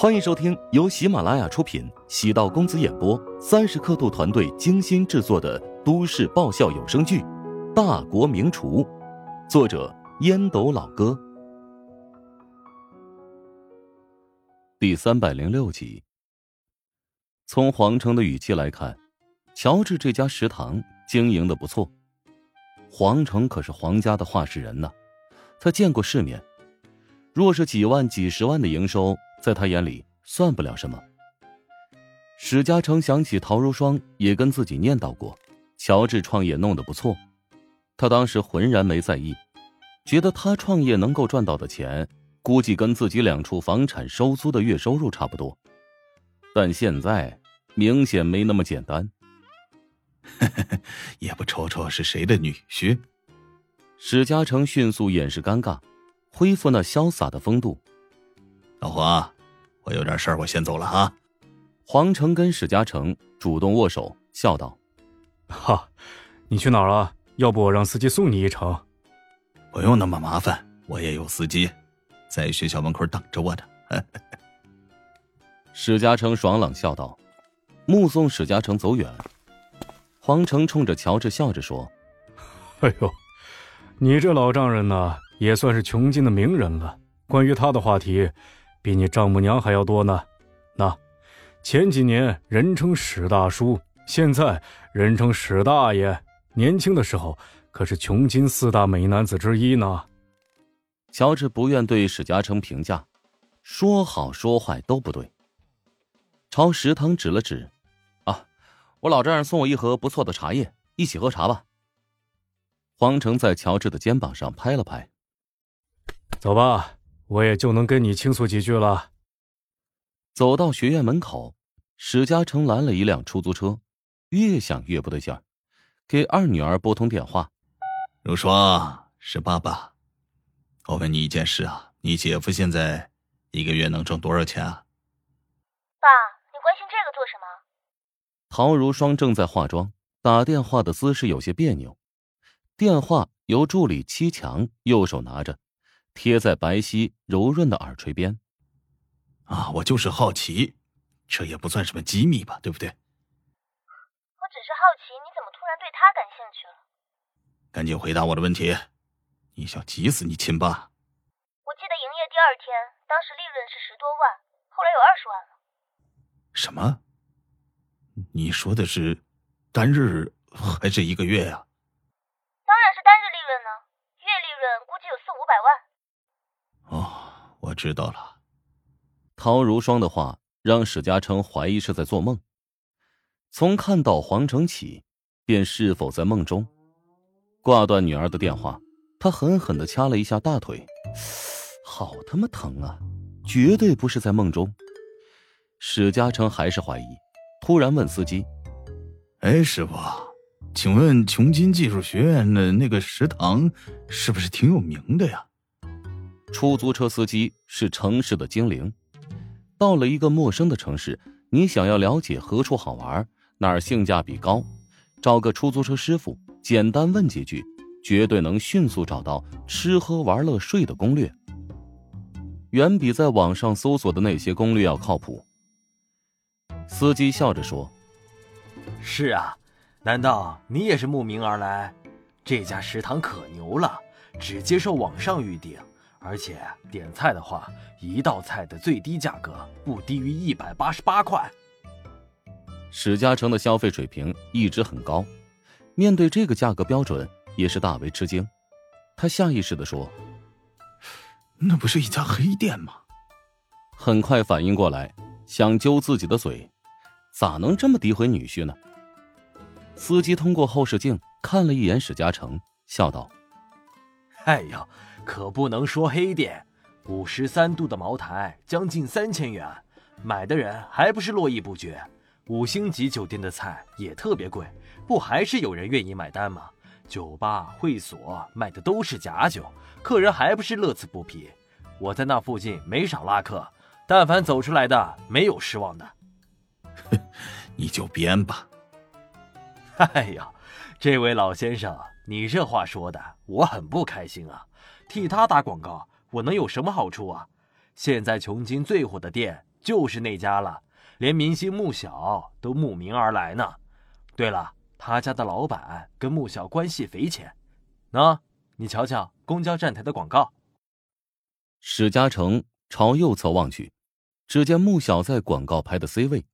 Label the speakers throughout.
Speaker 1: 欢迎收听由喜马拉雅出品、喜道公子演播、三十刻度团队精心制作的都市爆笑有声剧《大国名厨》，作者烟斗老哥，第三百零六集。从黄成的语气来看，乔治这家食堂经营的不错。黄成可是皇家的话事人呢，他见过世面，若是几万、几十万的营收。在他眼里算不了什么。史嘉诚想起陶如霜也跟自己念叨过，乔治创业弄得不错，他当时浑然没在意，觉得他创业能够赚到的钱，估计跟自己两处房产收租的月收入差不多。但现在明显没那么简单。
Speaker 2: 也不瞅瞅是谁的女婿？
Speaker 1: 史嘉诚迅速掩饰尴尬，恢复那潇洒的风度。
Speaker 2: 老黄，我有点事儿，我先走了啊。
Speaker 1: 黄成跟史嘉诚主动握手，笑道：“
Speaker 3: 哈，你去哪儿了？要不我让司机送你一程？
Speaker 2: 不用那么麻烦，我也有司机，在学校门口等着我呢。”
Speaker 1: 史嘉诚爽朗笑道。目送史嘉诚走远，黄成冲着乔治笑着说：“
Speaker 3: 哎呦，你这老丈人呢，也算是穷尽的名人了。关于他的话题。”比你丈母娘还要多呢，那前几年人称史大叔，现在人称史大爷。年轻的时候可是穷金四大美男子之一呢。
Speaker 1: 乔治不愿对史嘉诚评价，说好说坏都不对。朝食堂指了指，啊，我老丈人送我一盒不错的茶叶，一起喝茶吧。黄成在乔治的肩膀上拍了拍，
Speaker 3: 走吧。我也就能跟你倾诉几句了。
Speaker 1: 走到学院门口，史嘉诚拦了一辆出租车，越想越不对劲儿，给二女儿拨通电话：“
Speaker 2: 如霜，是爸爸，我问你一件事啊，你姐夫现在一个月能挣多少钱啊？”
Speaker 4: 爸，你关心这个做什么？
Speaker 1: 陶如霜正在化妆，打电话的姿势有些别扭，电话由助理七强右手拿着。贴在白皙柔润的耳垂边，
Speaker 2: 啊，我就是好奇，这也不算什么机密吧，对不对？
Speaker 4: 我只是好奇，你怎么突然对他感兴趣了？
Speaker 2: 赶紧回答我的问题，你想急死你亲爸？
Speaker 4: 我记得营业第二天，当时利润是十多万，后来有二十万了。
Speaker 2: 什么？你说的是单日还是一个月呀？
Speaker 4: 当然是单日利润呢，月利润估计有四五百万。
Speaker 2: 哦，我知道了。
Speaker 1: 陶如霜的话让史嘉诚怀疑是在做梦。从看到黄成起，便是否在梦中。挂断女儿的电话，他狠狠的掐了一下大腿，好他妈疼啊！绝对不是在梦中。史嘉诚还是怀疑，突然问司机：“
Speaker 2: 哎，师傅，请问琼金技术学院的那个食堂是不是挺有名的呀？”
Speaker 1: 出租车司机是城市的精灵，到了一个陌生的城市，你想要了解何处好玩，哪儿性价比高，找个出租车师傅，简单问几句，绝对能迅速找到吃喝玩乐睡的攻略，远比在网上搜索的那些攻略要靠谱。司机笑着说：“
Speaker 5: 是啊，难道你也是慕名而来？这家食堂可牛了，只接受网上预订。”而且点菜的话，一道菜的最低价格不低于一百八十八块。
Speaker 1: 史嘉诚的消费水平一直很高，面对这个价格标准也是大为吃惊。他下意识的说：“
Speaker 2: 那不是一家黑店吗？”
Speaker 1: 很快反应过来，想揪自己的嘴，咋能这么诋毁女婿呢？司机通过后视镜看了一眼史嘉诚，笑道：“
Speaker 5: 哎呀。”可不能说黑店，五十三度的茅台将近三千元，买的人还不是络绎不绝。五星级酒店的菜也特别贵，不还是有人愿意买单吗？酒吧、会所卖的都是假酒，客人还不是乐此不疲。我在那附近没少拉客，但凡走出来的没有失望的。
Speaker 2: 你就编吧。
Speaker 5: 哎呀，这位老先生，你这话说的我很不开心啊。替他打广告，我能有什么好处啊？现在琼金最火的店就是那家了，连明星穆小都慕名而来呢。对了，他家的老板跟穆小关系匪浅。喏，你瞧瞧公交站台的广告。
Speaker 1: 史嘉诚朝右侧望去，只见穆小在广告牌的 C 位，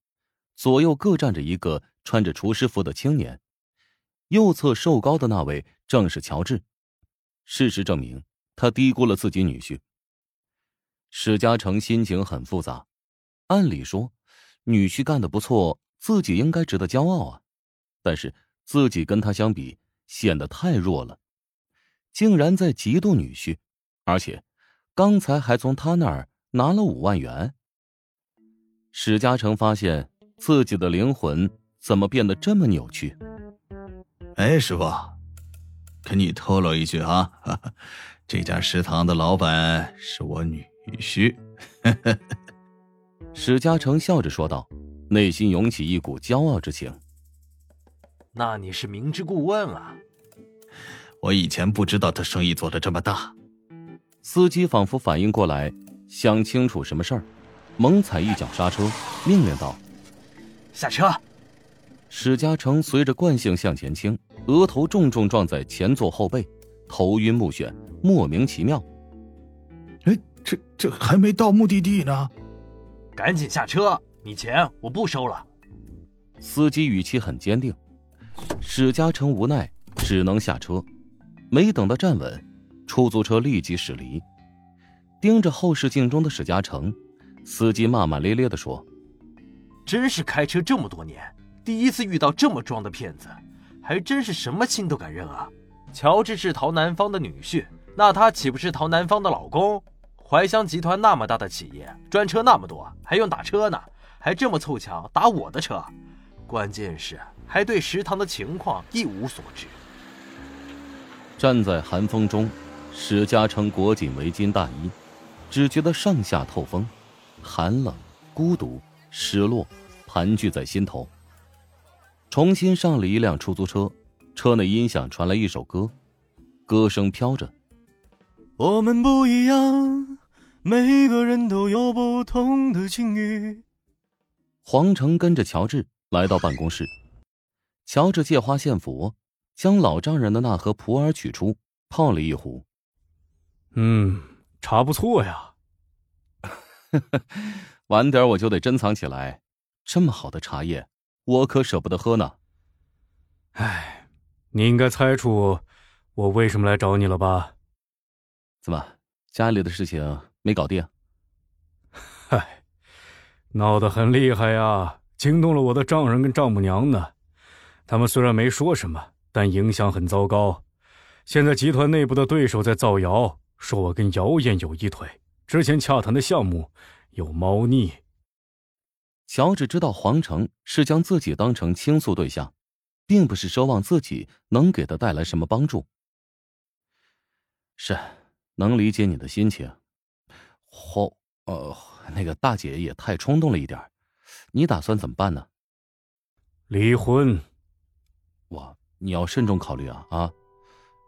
Speaker 1: 左右各站着一个穿着厨师服的青年。右侧瘦高的那位正是乔治。事实证明，他低估了自己女婿。史嘉诚心情很复杂。按理说，女婿干的不错，自己应该值得骄傲啊。但是自己跟他相比，显得太弱了，竟然在嫉妒女婿，而且刚才还从他那儿拿了五万元。史嘉诚发现自己的灵魂怎么变得这么扭曲？
Speaker 2: 哎，师傅，跟你透露一句啊，这家食堂的老板是我女婿。
Speaker 1: 史嘉诚笑着说道，内心涌起一股骄傲之情。
Speaker 5: 那你是明知故问啊！
Speaker 2: 我以前不知道他生意做的这么大。
Speaker 1: 司机仿佛反应过来，想清楚什么事儿，猛踩一脚刹车，命令道：“
Speaker 5: 下车！”
Speaker 1: 史嘉诚随着惯性向前倾，额头重重撞在前座后背，头晕目眩，莫名其妙。
Speaker 2: 哎，这这还没到目的地呢，
Speaker 5: 赶紧下车！你钱我不收了。
Speaker 1: 司机语气很坚定。史嘉诚无奈，只能下车。没等他站稳，出租车立即驶离。盯着后视镜中的史嘉诚，司机骂骂咧咧地说：“
Speaker 5: 真是开车这么多年，第一次遇到这么装的骗子，还真是什么亲都敢认啊！乔治是陶南方的女婿，那他岂不是陶南方的老公？怀香集团那么大的企业，专车那么多，还用打车呢？还这么凑巧打我的车？关键是……”还对食堂的情况一无所知。
Speaker 1: 站在寒风中，史嘉诚裹紧围巾大衣，只觉得上下透风，寒冷、孤独、失落，盘踞在心头。重新上了一辆出租车，车内音响传来一首歌，歌声飘着：“
Speaker 3: 我们不一样，每个人都有不同的境遇。”
Speaker 1: 黄成跟着乔治来到办公室。乔治借花献佛，将老丈人的那盒普洱取出，泡了一壶。
Speaker 3: 嗯，茶不错呀。
Speaker 1: 晚点我就得珍藏起来，这么好的茶叶，我可舍不得喝呢。
Speaker 3: 哎，你应该猜出我为什么来找你了吧？
Speaker 1: 怎么，家里的事情没搞定？
Speaker 3: 嗨，闹得很厉害呀，惊动了我的丈人跟丈母娘呢。他们虽然没说什么，但影响很糟糕。现在集团内部的对手在造谣，说我跟姚燕有一腿，之前洽谈的项目有猫腻。
Speaker 1: 乔治知道黄成是将自己当成倾诉对象，并不是奢望自己能给他带来什么帮助。是，能理解你的心情。后，呃，那个大姐也太冲动了一点你打算怎么办呢？
Speaker 3: 离婚。
Speaker 1: 哇，你要慎重考虑啊啊！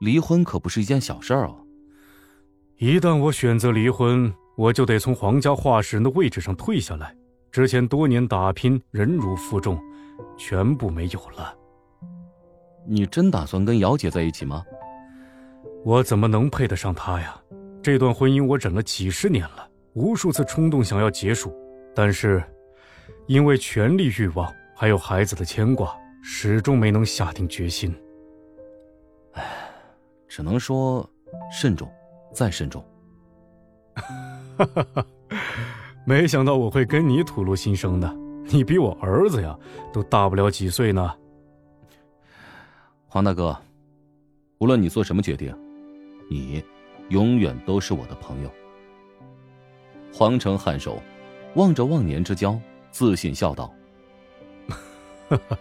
Speaker 1: 离婚可不是一件小事儿哦。
Speaker 3: 一旦我选择离婚，我就得从皇家画室人的位置上退下来，之前多年打拼、忍辱负重，全部没有了。
Speaker 1: 你真打算跟姚姐在一起吗？
Speaker 3: 我怎么能配得上她呀？这段婚姻我忍了几十年了，无数次冲动想要结束，但是因为权力欲望，还有孩子的牵挂。始终没能下定决心。
Speaker 1: 唉，只能说慎重，再慎重。
Speaker 3: 哈哈哈！没想到我会跟你吐露心声的，你比我儿子呀都大不了几岁呢。
Speaker 1: 黄大哥，无论你做什么决定，你永远都是我的朋友。黄成颔首，望着忘年之交，自信笑道：“
Speaker 3: 哈哈。”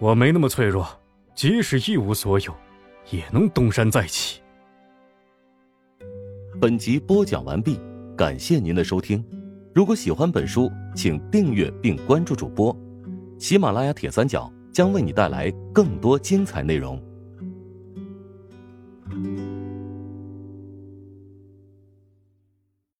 Speaker 3: 我没那么脆弱，即使一无所有，也能东山再起。
Speaker 1: 本集播讲完毕，感谢您的收听。如果喜欢本书，请订阅并关注主播。喜马拉雅铁三角将为你带来更多精彩内容。